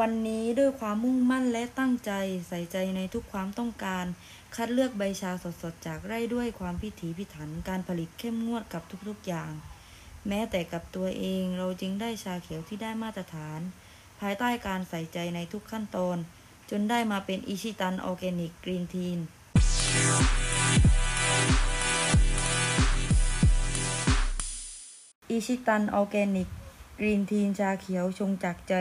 วันนี้ด้วยความมุ่งมั่นและตั้งใจใส่ใจในทุกความต้องการ คัดเลือกใบชาสดๆ จากไร่ด้วยความพิถีพิถันการผลิตเข้มงวดกับทุกๆอย่าง แม้แต่กับตัวเองเราจึงได้ชาเขียวที่ได้มาตรฐาน ภายใต้การใส่ใจในทุกขั้นตอน จนได้มาเป็นอิชิตันออร์แกนิกกรีนทีนอิชิตันออร์แกนิกกรีนทีนชาเขียวชงจากใจ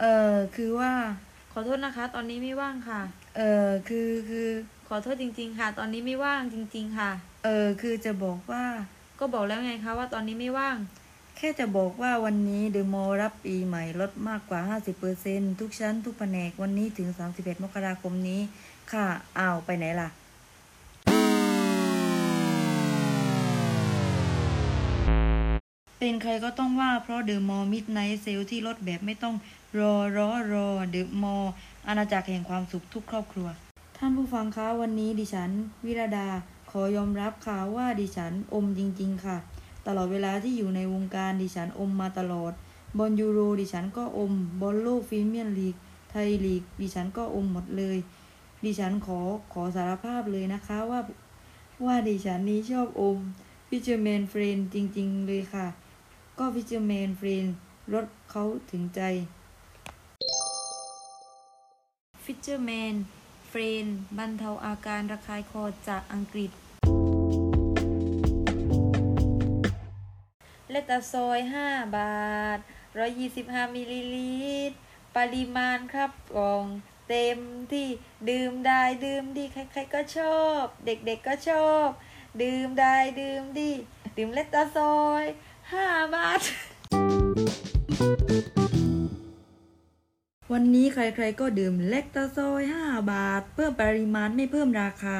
เออคือว่า ขอโทษนะคะ ตอนนี้ไม่ว่างค่ะ เออคือคือ ขอโทษจริง ๆ ค่ะ ตอนนี้ไม่ว่างจริง ๆ ค่ะ เออคือจะบอกว่า ก็บอกแล้วไงคะว่าตอนนี้ไม่ว่าง แค่จะบอกว่าวันนี้เดอะมอลล์รับปีใหม่ลดมากกว่า 50%ทุกชั้นทุกแผนกวันนี้ถึง 31 มกราคมนี้ ค่ะอ้าวไปไหนล่ะ เป็นใครก็ต้องว่าเพราะเดอะมอลล์ midnight sale ที่ลดแบบไม่ต้องรอรอรอเดอะมอลล์อาณาจักรแห่งความสุขทุกครอบครัว ท่านผู้ฟังคะวันนี้ดิฉัน วิรดา ขอยอมรับค่ะว่าดิฉันอมจริง ๆ ค่ะ ตลอดเวลาที่อยู่ในวงการดิฉันอมมาตลอด บอลยูโรดิฉันก็อม บอลโลกพรีเมียร์ลีก ไทยลีก ดิฉันก็อมหมดเลย ดิฉันขอขอสารภาพเลยนะคะว่าว่าดิฉันนี้ชอบอม Fisherman's Friend จริง ๆ เลยค่ะ ก็ Fisherman's Friend รสเขาถึงใจFisherman's Friend บรรเทาอาการระคายคอจากอังกฤษ แลคตาซอย 5 บาท 125 มิลลิลิตร ปริมาณคับกล่องเต็มที่ดื่มได้ดื่มดีใครๆก็ชอบ เด็กๆก็ชอบ ดื่มได้ดื่มดี ดื่มแลคตาซอย 5บาท วันนี้ใครๆก็ดื่มเล็กตาซอย5บาท เพิ่มปริมาณไม่เพิ่มราคา